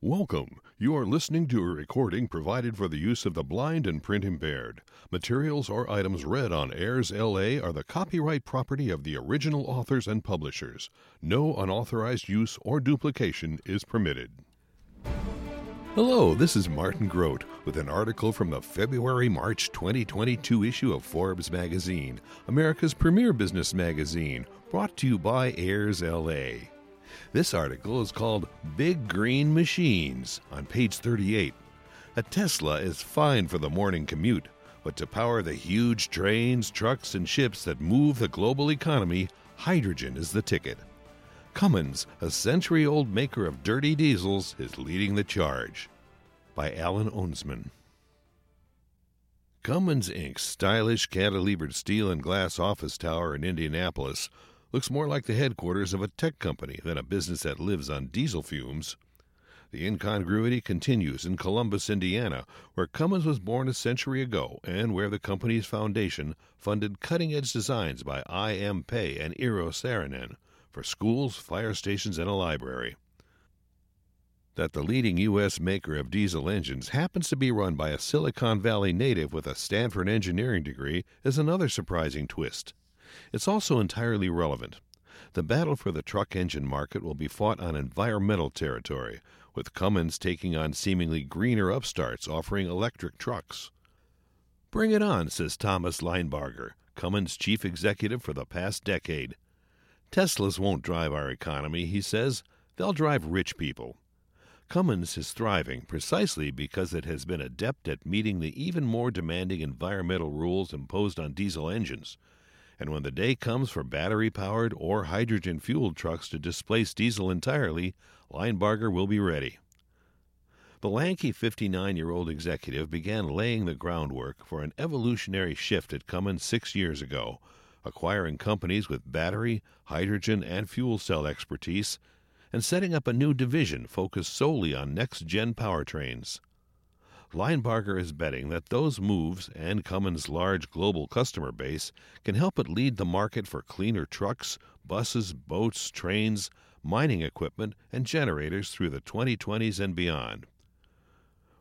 Welcome. You are listening to a recording provided for the use of the blind and print impaired. Materials or items read on Airs LA are the copyright property of the original authors and publishers. No unauthorized use or duplication is permitted. Hello, this is Martin Grodt with an article from the February March 2022 issue of Forbes magazine, America's premier business magazine, brought to you by Airs LA. This article is called Big Green Machines on page 38. A Tesla is fine for the morning commute, but to power the huge trains, trucks, and ships that move the global economy, hydrogen is the ticket. Cummins, a century old maker of dirty diesels, is leading the charge. By Alan Ohnsman. Cummins Inc.'s stylish cantilevered steel and glass office tower in Indianapolis looks more like the headquarters of a tech company than a business that lives on diesel fumes. The incongruity continues in Columbus, Indiana, where Cummins was born a century ago and where the company's foundation funded cutting edge designs by I. M. Pei and Eero Saarinen for schools, fire stations, and a library. That the leading U.S. maker of diesel engines happens to be run by a Silicon Valley native with a Stanford engineering degree is another surprising twist. It's also entirely relevant. The battle for the truck engine market will be fought on environmental territory, with Cummins taking on seemingly greener upstarts offering electric trucks. Bring it on, says Thomas Linebarger, Cummins' chief executive for the past decade. Teslas won't drive our economy, he says. They'll drive rich people. Cummins is thriving precisely because it has been adept at meeting the even more demanding environmental rules imposed on diesel engines and when the day comes for battery powered or hydrogen fueled trucks to displace diesel entirely, Linebarger will be ready. The lanky 59 year old executive began laying the groundwork for an evolutionary shift at Cummins six years ago, acquiring companies with battery, hydrogen, and fuel cell expertise, and setting up a new division focused solely on next gen powertrains. Linebarger is betting that those moves and Cummins' large global customer base can help it lead the market for cleaner trucks, buses, boats, trains, mining equipment, and generators through the 2020s and beyond.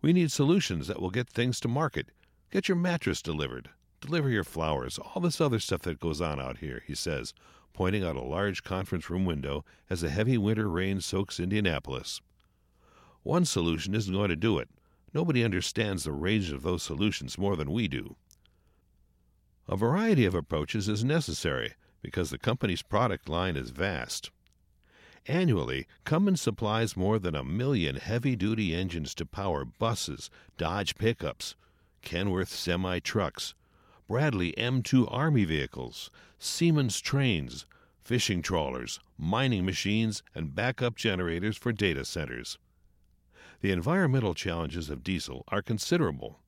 We need solutions that will get things to market. Get your mattress delivered. Deliver your flowers, all this other stuff that goes on out here, he says, pointing out a large conference room window as a heavy winter rain soaks Indianapolis. One solution isn't going to do it. Nobody understands the range of those solutions more than we do. A variety of approaches is necessary because the company's product line is vast. Annually, Cummins supplies more than a million heavy duty engines to power buses, Dodge pickups, Kenworth semi trucks, Bradley M2 Army vehicles, Siemens trains, fishing trawlers, mining machines, and backup generators for data centers. The environmental challenges of diesel are considerable.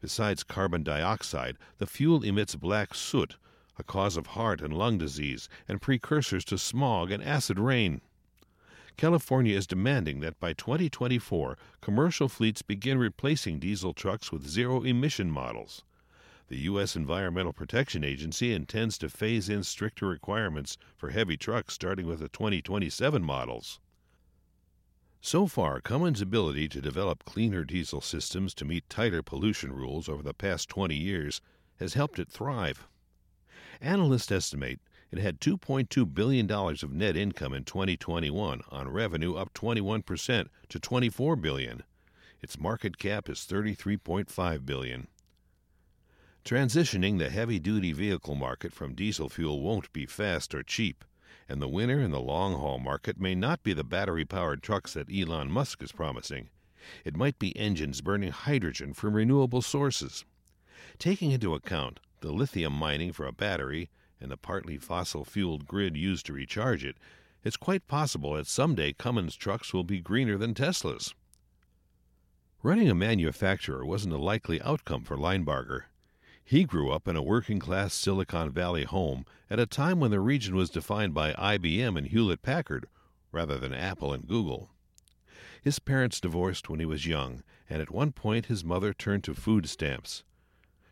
Besides carbon dioxide, the fuel emits black soot, a cause of heart and lung disease and precursors to smog and acid rain. California is demanding that by 2024 commercial fleets begin replacing diesel trucks with zero emission models. The U.S. Environmental Protection Agency intends to phase in stricter requirements for heavy trucks starting with the 2027 models. So far, Cummins' ability to develop cleaner diesel systems to meet tighter pollution rules over the past 20 years has helped it thrive. Analysts estimate it had $2.2 billion of net income in 2021 on revenue up 21% to 24 billion. Its market cap is 33.5 billion. Transitioning the heavy duty vehicle market from diesel fuel won't be fast or cheap and the winner in the long haul market may not be the battery powered trucks that Elon Musk is promising. It might be engines burning hydrogen from renewable sources. Taking into account the lithium mining for a battery and the partly fossil fueled grid used to recharge it, it's quite possible that someday Cummins trucks will be greener than Teslas. Running a manufacturer wasn't a likely outcome for Linebarger. He grew up in a working class Silicon Valley home at a time when the region was defined by IBM and Hewlett Packard rather than Apple and Google. His parents divorced when he was young, and at one point his mother turned to food stamps.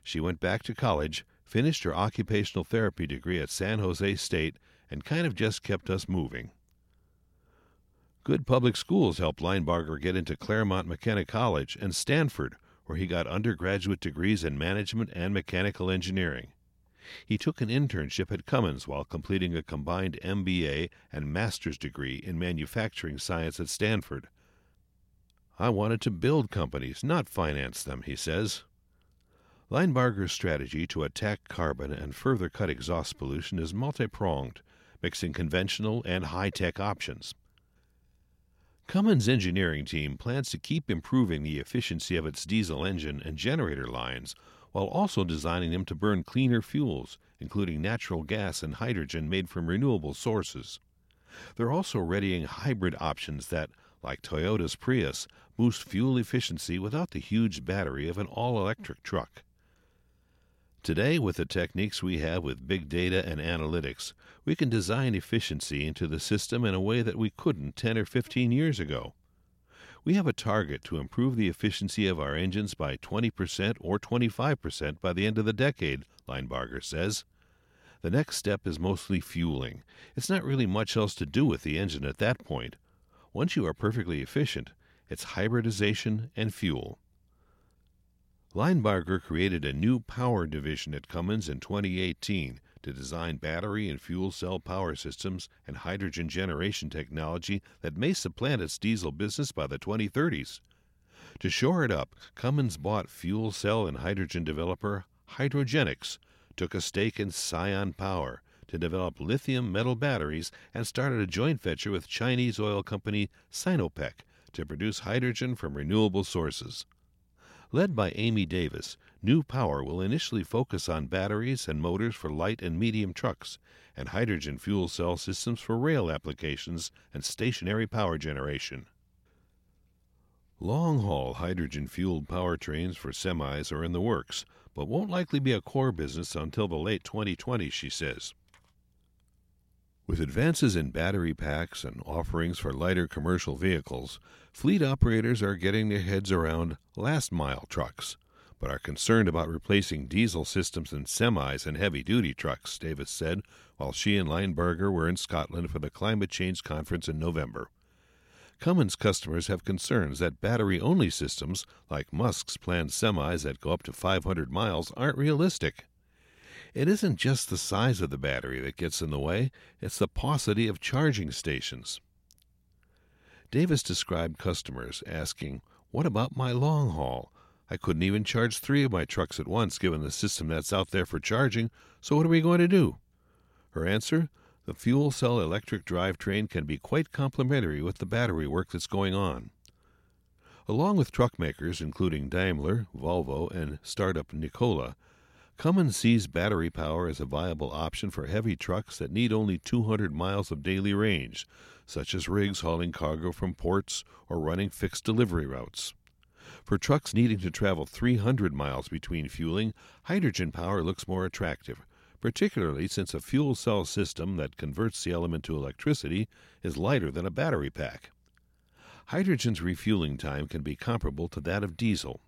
She went back to college, finished her occupational therapy degree at San Jose State, and kind of just kept us moving. Good public schools helped Linebarger get into Claremont McKenna College and Stanford, where he got undergraduate degrees in management and mechanical engineering. He took an internship at Cummins while completing a combined MBA and master's degree in manufacturing science at Stanford. I wanted to build companies, not finance them, he says. Linebarger's strategy to attack carbon and further cut exhaust pollution is multi pronged, mixing conventional and high tech options. Cummins' engineering team plans to keep improving the efficiency of its diesel engine and generator lines while also designing them to burn cleaner fuels, including natural gas and hydrogen made from renewable sources. They're also readying hybrid options that, like Toyota's Prius, boost fuel efficiency without the huge battery of an all electric truck. Today, with the techniques we have with big data and analytics, we can design efficiency into the system in a way that we couldn't 10 or 15 years ago. We have a target to improve the efficiency of our engines by 20% or 25% by the end of the decade, Linebarger says. The next step is mostly fueling. It's not really much else to do with the engine at that point. Once you are perfectly efficient, it's hybridization and fuel. Linebarger created a new power division at Cummins in 2018 to design battery and fuel cell power systems and hydrogen generation technology that may supplant its diesel business by the 2030s. To shore it up, Cummins bought fuel cell and hydrogen developer Hydrogenics, took a stake in Sion Power to develop lithium metal batteries, and started a joint venture with Chinese oil company Sinopec to produce hydrogen from renewable sources. Led by Amy Davis, New Power will initially focus on batteries and motors for light and medium trucks, and hydrogen fuel cell systems for rail applications and stationary power generation. Long haul hydrogen fueled powertrains for semis are in the works, but won't likely be a core business until the late 2020s, she says. With advances in battery packs and offerings for lighter commercial vehicles, fleet operators are getting their heads around last mile trucks, but are concerned about replacing diesel systems in semis and heavy duty trucks, Davis said while she and Linebarger were in Scotland for the Climate Change Conference in November. Cummins customers have concerns that battery only systems, like Musk's planned semis that go up to 500 miles, aren't realistic. It isn't just the size of the battery that gets in the way, it's the paucity of charging stations. Davis described customers asking, What about my long haul? I couldn't even charge three of my trucks at once given the system that's out there for charging, so what are we going to do? Her answer the fuel cell electric drivetrain can be quite complementary with the battery work that's going on. Along with truck makers, including Daimler, Volvo, and startup Nikola, Cummins sees battery power as a viable option for heavy trucks that need only 200 miles of daily range, such as rigs hauling cargo from ports or running fixed delivery routes. For trucks needing to travel 300 miles between fueling, hydrogen power looks more attractive, particularly since a fuel cell system that converts the element to electricity is lighter than a battery pack. Hydrogen's refueling time can be comparable to that of diesel,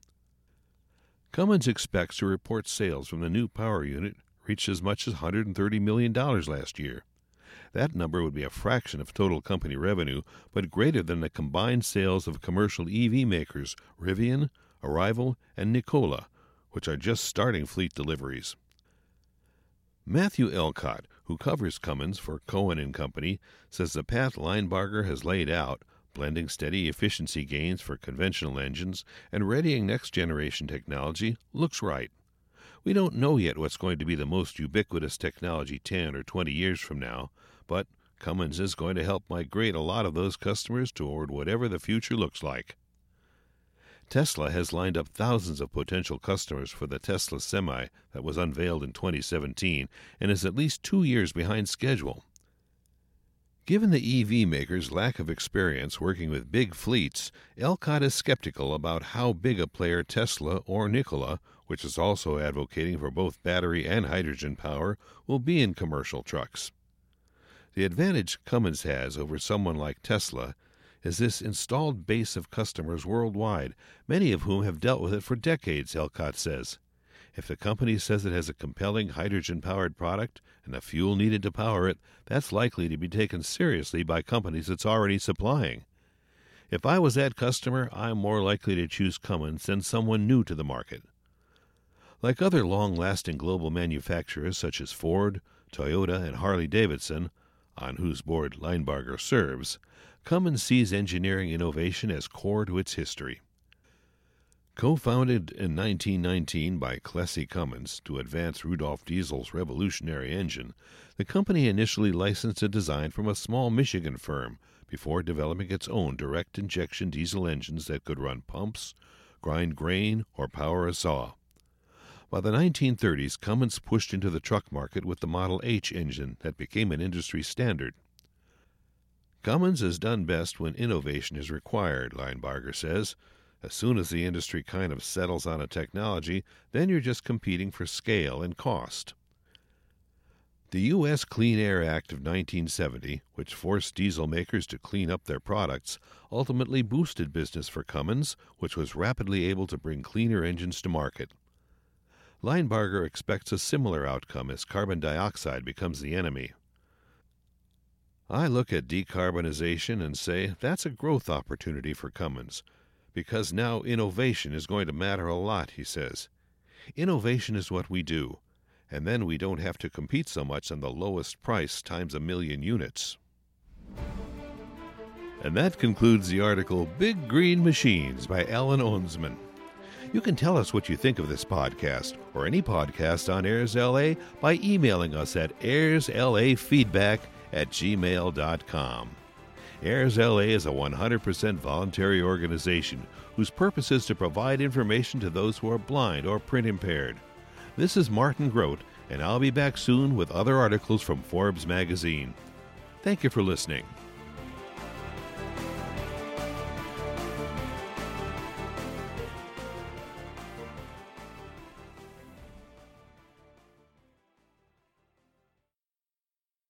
Cummins expects to report sales from the new power unit reached as much as $130 million last year. That number would be a fraction of total company revenue, but greater than the combined sales of commercial EV makers Rivian, Arrival, and Nikola, which are just starting fleet deliveries. Matthew Elkott, who covers Cummins for Cowen and Company, says the path Linebarger has laid out blending steady efficiency gains for conventional engines and readying next generation technology, looks right. We don't know yet what's going to be the most ubiquitous technology 10 or 20 years from now, but Cummins is going to help migrate a lot of those customers toward whatever the future looks like. Tesla has lined up thousands of potential customers for the Tesla Semi that was unveiled in 2017 and is at least two years behind schedule. Given the EV maker's lack of experience working with big fleets, Elkott is skeptical about how big a player Tesla or Nikola, which is also advocating for both battery and hydrogen power, will be in commercial trucks. The advantage Cummins has over someone like Tesla is this installed base of customers worldwide, many of whom have dealt with it for decades, Elkott says. If the company says it has a compelling hydrogen powered product and the fuel needed to power it, that's likely to be taken seriously by companies it's already supplying. If I was that customer, I'm more likely to choose Cummins than someone new to the market. Like other long lasting global manufacturers such as Ford, Toyota, and Harley Davidson, on whose board Linebarger serves, Cummins sees engineering innovation as core to its history. Co founded in 1919 by Clessie Cummins to advance Rudolf Diesel's revolutionary engine, the company initially licensed a design from a small Michigan firm before developing its own direct injection diesel engines that could run pumps, grind grain, or power a saw. By the 1930s, Cummins pushed into the truck market with the Model H engine that became an industry standard. Cummins is done best when innovation is required, Linebarger says. As soon as the industry kind of settles on a technology, then you're just competing for scale and cost. The U.S. Clean Air Act of 1970, which forced diesel makers to clean up their products, ultimately boosted business for Cummins, which was rapidly able to bring cleaner engines to market. Linebarger expects a similar outcome as carbon dioxide becomes the enemy. I look at decarbonization and say that's a growth opportunity for Cummins because now innovation is going to matter a lot, he says. Innovation is what we do, and then we don't have to compete so much on the lowest price times a million units. And that concludes the article Big Green Machines by Alan Ohnsman. You can tell us what you think of this podcast or any podcast on Airs LA by emailing us at airslafeedback at gmail.com. Airs LA is a 100% voluntary organization whose purpose is to provide information to those who are blind or print impaired. This is Martin Grodt, and I'll be back soon with other articles from Forbes magazine. Thank you for listening.